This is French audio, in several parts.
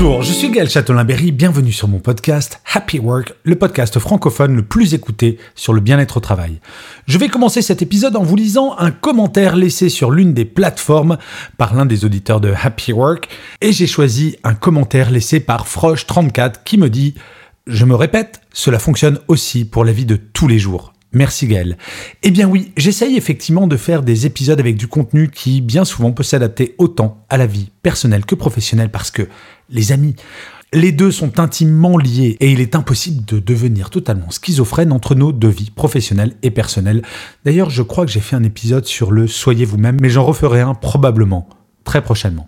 Bonjour, je suis Gaël Châtelain-Berry, bienvenue sur mon podcast Happy Work, le podcast francophone le plus écouté sur le bien-être au travail. Je vais commencer cet épisode en vous lisant un commentaire laissé sur l'une des plateformes par l'un des auditeurs de Happy Work, et j'ai choisi un commentaire laissé par Froche34 qui me dit Je me répète, cela fonctionne aussi pour la vie de tous les jours. Merci Gaël. Eh bien oui, j'essaye effectivement de faire des épisodes avec du contenu qui bien souvent peut s'adapter autant à la vie personnelle que professionnelle parce que, les amis, les deux sont intimement liés et il est impossible de devenir totalement schizophrène entre nos deux vies professionnelles et personnelles. D'ailleurs, je crois que j'ai fait un épisode sur le Soyez vous-même, mais j'en referai un probablement très prochainement.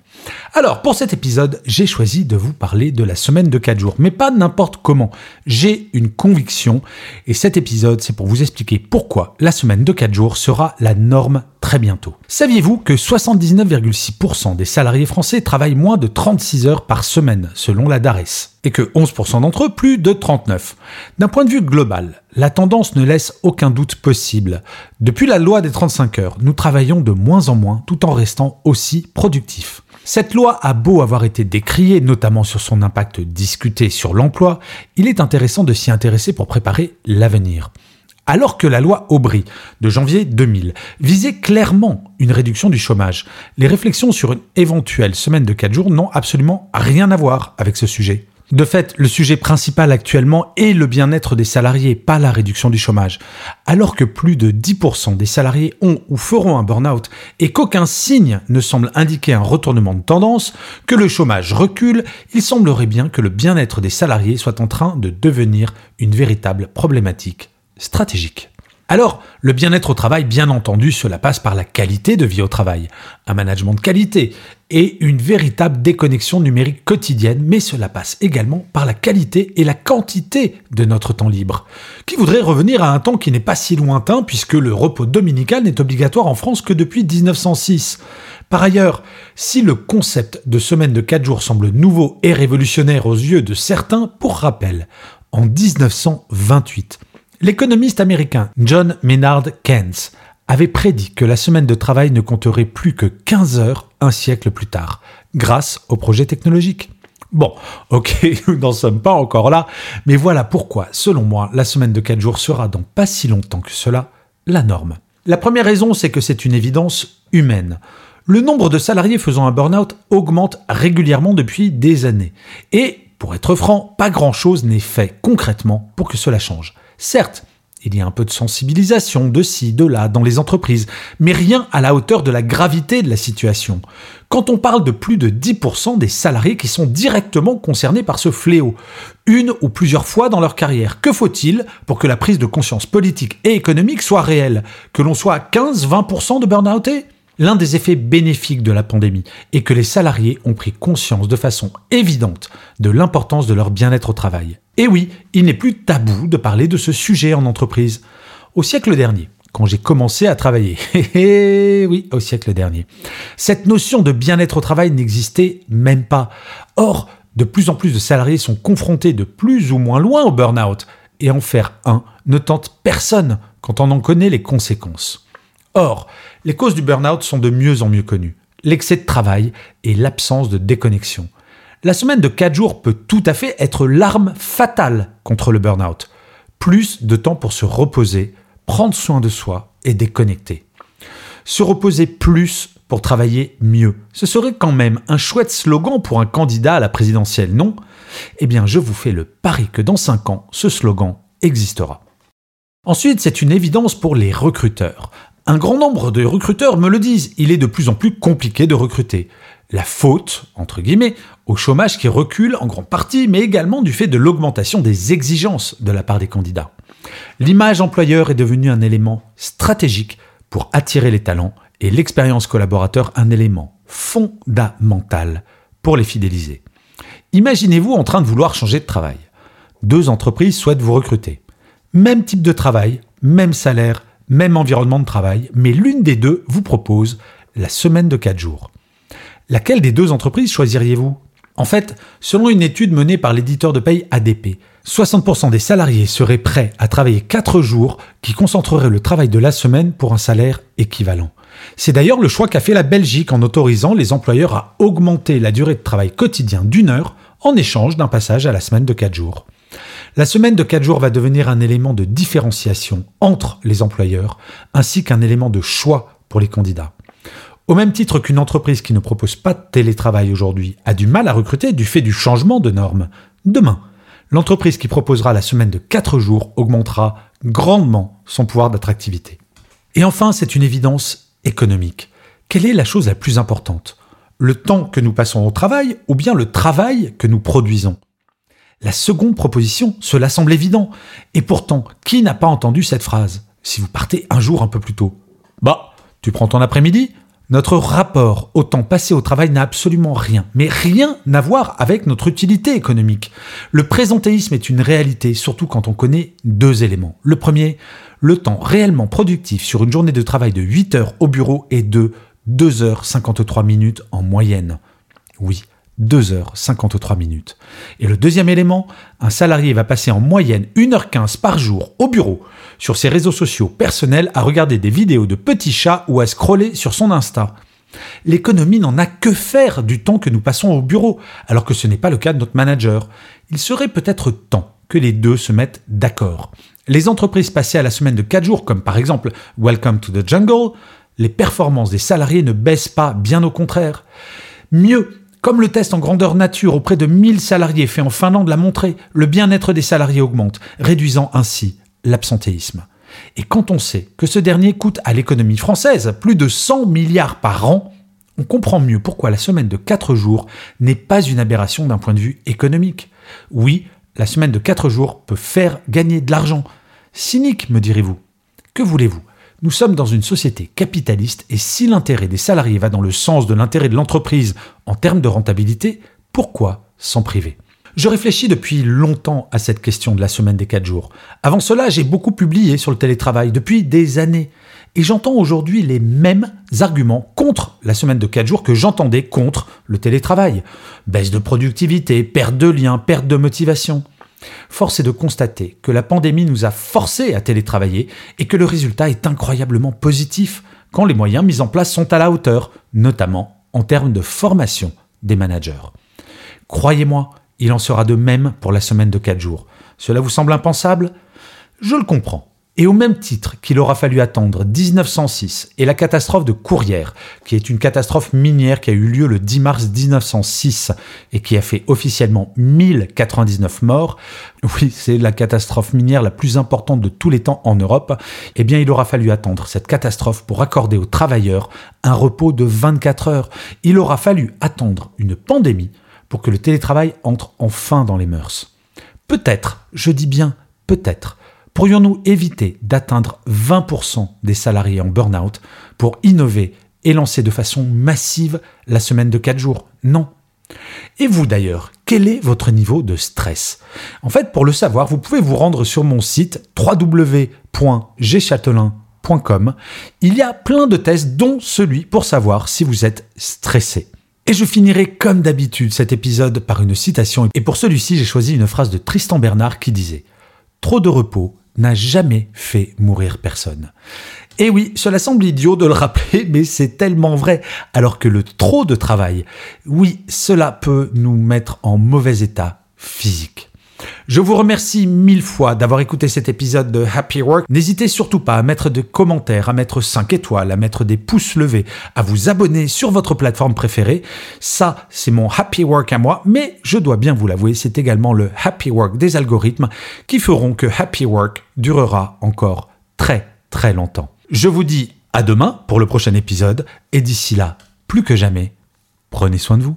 Alors, pour cet épisode, j'ai choisi de vous parler de la semaine de 4 jours, mais pas n'importe comment. J'ai une conviction, et cet épisode, c'est pour vous expliquer pourquoi la semaine de 4 jours sera la norme très bientôt. Saviez-vous que 79,6% des salariés français travaillent moins de 36 heures par semaine, selon la DARES, et que 11% d'entre eux plus de 39 D'un point de vue global, la tendance ne laisse aucun doute possible. Depuis la loi des 35 heures, nous travaillons de moins en moins tout en restant aussi productifs. Cette loi a beau avoir été décriée, notamment sur son impact discuté sur l'emploi, il est intéressant de s'y intéresser pour préparer l'avenir. Alors que la loi Aubry de janvier 2000 visait clairement une réduction du chômage, les réflexions sur une éventuelle semaine de 4 jours n'ont absolument rien à voir avec ce sujet. De fait, le sujet principal actuellement est le bien-être des salariés, pas la réduction du chômage. Alors que plus de 10% des salariés ont ou feront un burn-out et qu'aucun signe ne semble indiquer un retournement de tendance, que le chômage recule, il semblerait bien que le bien-être des salariés soit en train de devenir une véritable problématique stratégique. Alors, le bien-être au travail, bien entendu, cela passe par la qualité de vie au travail, un management de qualité et une véritable déconnexion numérique quotidienne, mais cela passe également par la qualité et la quantité de notre temps libre. Qui voudrait revenir à un temps qui n'est pas si lointain puisque le repos dominical n'est obligatoire en France que depuis 1906 par ailleurs, si le concept de semaine de 4 jours semble nouveau et révolutionnaire aux yeux de certains, pour rappel, en 1928, L'économiste américain John Maynard Keynes avait prédit que la semaine de travail ne compterait plus que 15 heures un siècle plus tard, grâce au projet technologique. Bon, ok, nous n'en sommes pas encore là, mais voilà pourquoi, selon moi, la semaine de 4 jours sera dans pas si longtemps que cela la norme. La première raison, c'est que c'est une évidence humaine. Le nombre de salariés faisant un burn-out augmente régulièrement depuis des années. Et, pour être franc, pas grand-chose n'est fait concrètement pour que cela change. Certes, il y a un peu de sensibilisation de ci, de là, dans les entreprises, mais rien à la hauteur de la gravité de la situation. Quand on parle de plus de 10% des salariés qui sont directement concernés par ce fléau, une ou plusieurs fois dans leur carrière, que faut-il pour que la prise de conscience politique et économique soit réelle Que l'on soit à 15-20% de burn-outés L'un des effets bénéfiques de la pandémie est que les salariés ont pris conscience de façon évidente de l'importance de leur bien-être au travail. Et oui, il n'est plus tabou de parler de ce sujet en entreprise. Au siècle dernier, quand j'ai commencé à travailler. oui, au siècle dernier. Cette notion de bien-être au travail n'existait même pas. Or, de plus en plus de salariés sont confrontés de plus ou moins loin au burn-out, et en faire un ne tente personne quand on en connaît les conséquences. Or, les causes du burn-out sont de mieux en mieux connues. L'excès de travail et l'absence de déconnexion. La semaine de 4 jours peut tout à fait être l'arme fatale contre le burn-out. Plus de temps pour se reposer, prendre soin de soi et déconnecter. Se reposer plus pour travailler mieux. Ce serait quand même un chouette slogan pour un candidat à la présidentielle, non? Eh bien, je vous fais le pari que dans 5 ans, ce slogan existera. Ensuite, c'est une évidence pour les recruteurs. Un grand nombre de recruteurs me le disent, il est de plus en plus compliqué de recruter. La faute, entre guillemets, au chômage qui recule en grande partie, mais également du fait de l'augmentation des exigences de la part des candidats. L'image employeur est devenue un élément stratégique pour attirer les talents et l'expérience collaborateur un élément fondamental pour les fidéliser. Imaginez-vous en train de vouloir changer de travail. Deux entreprises souhaitent vous recruter. Même type de travail, même salaire, même environnement de travail, mais l'une des deux vous propose la semaine de 4 jours. Laquelle des deux entreprises choisiriez-vous? En fait, selon une étude menée par l'éditeur de paye ADP, 60% des salariés seraient prêts à travailler 4 jours qui concentreraient le travail de la semaine pour un salaire équivalent. C'est d'ailleurs le choix qu'a fait la Belgique en autorisant les employeurs à augmenter la durée de travail quotidien d'une heure en échange d'un passage à la semaine de 4 jours. La semaine de 4 jours va devenir un élément de différenciation entre les employeurs ainsi qu'un élément de choix pour les candidats. Au même titre qu'une entreprise qui ne propose pas de télétravail aujourd'hui a du mal à recruter du fait du changement de normes, demain, l'entreprise qui proposera la semaine de 4 jours augmentera grandement son pouvoir d'attractivité. Et enfin, c'est une évidence économique. Quelle est la chose la plus importante? Le temps que nous passons au travail ou bien le travail que nous produisons? La seconde proposition, cela semble évident. Et pourtant, qui n'a pas entendu cette phrase? Si vous partez un jour un peu plus tôt. Bah, tu prends ton après-midi? Notre rapport au temps passé au travail n'a absolument rien, mais rien à voir avec notre utilité économique. Le présentéisme est une réalité, surtout quand on connaît deux éléments. Le premier, le temps réellement productif sur une journée de travail de 8 heures au bureau est de 2h53 minutes en moyenne. Oui, 2h53 minutes. Et le deuxième élément, un salarié va passer en moyenne 1h15 par jour au bureau sur ses réseaux sociaux personnels à regarder des vidéos de petits chats ou à scroller sur son Insta. L'économie n'en a que faire du temps que nous passons au bureau, alors que ce n'est pas le cas de notre manager. Il serait peut-être temps que les deux se mettent d'accord. Les entreprises passées à la semaine de 4 jours, comme par exemple Welcome to the Jungle, les performances des salariés ne baissent pas, bien au contraire. Mieux, comme le test en grandeur nature auprès de 1000 salariés fait en Finlande l'a montré, le bien-être des salariés augmente, réduisant ainsi l'absentéisme. Et quand on sait que ce dernier coûte à l'économie française plus de 100 milliards par an, on comprend mieux pourquoi la semaine de 4 jours n'est pas une aberration d'un point de vue économique. Oui, la semaine de 4 jours peut faire gagner de l'argent. Cynique, me direz-vous. Que voulez-vous? Nous sommes dans une société capitaliste et si l'intérêt des salariés va dans le sens de l'intérêt de l'entreprise en termes de rentabilité, pourquoi s'en priver? Je réfléchis depuis longtemps à cette question de la semaine des 4 jours. Avant cela, j'ai beaucoup publié sur le télétravail depuis des années. Et j'entends aujourd'hui les mêmes arguments contre la semaine de 4 jours que j'entendais contre le télétravail. Baisse de productivité, perte de liens, perte de motivation. Force est de constater que la pandémie nous a forcés à télétravailler et que le résultat est incroyablement positif quand les moyens mis en place sont à la hauteur, notamment en termes de formation des managers. Croyez-moi, il en sera de même pour la semaine de 4 jours. Cela vous semble impensable? Je le comprends. Et au même titre qu'il aura fallu attendre 1906 et la catastrophe de Courrières, qui est une catastrophe minière qui a eu lieu le 10 mars 1906 et qui a fait officiellement 1099 morts, oui, c'est la catastrophe minière la plus importante de tous les temps en Europe, eh bien il aura fallu attendre cette catastrophe pour accorder aux travailleurs un repos de 24 heures. Il aura fallu attendre une pandémie pour que le télétravail entre enfin dans les mœurs. Peut-être, je dis bien peut-être, pourrions-nous éviter d'atteindre 20% des salariés en burn-out pour innover et lancer de façon massive la semaine de 4 jours? Non. Et vous d'ailleurs, quel est votre niveau de stress? En fait, pour le savoir, vous pouvez vous rendre sur mon site www.gchatelain.com. Il y a plein de tests, dont celui pour savoir si vous êtes stressé. Et je finirai comme d'habitude cet épisode par une citation. Et pour celui-ci, j'ai choisi une phrase de Tristan Bernard qui disait ⁇ Trop de repos n'a jamais fait mourir personne. Et oui, cela semble idiot de le rappeler, mais c'est tellement vrai. Alors que le trop de travail, oui, cela peut nous mettre en mauvais état physique. Je vous remercie mille fois d'avoir écouté cet épisode de Happy Work. N'hésitez surtout pas à mettre des commentaires, à mettre 5 étoiles, à mettre des pouces levés, à vous abonner sur votre plateforme préférée. Ça, c'est mon Happy Work à moi, mais je dois bien vous l'avouer, c'est également le Happy Work des algorithmes qui feront que Happy Work durera encore très très longtemps. Je vous dis à demain pour le prochain épisode et d'ici là, plus que jamais, prenez soin de vous.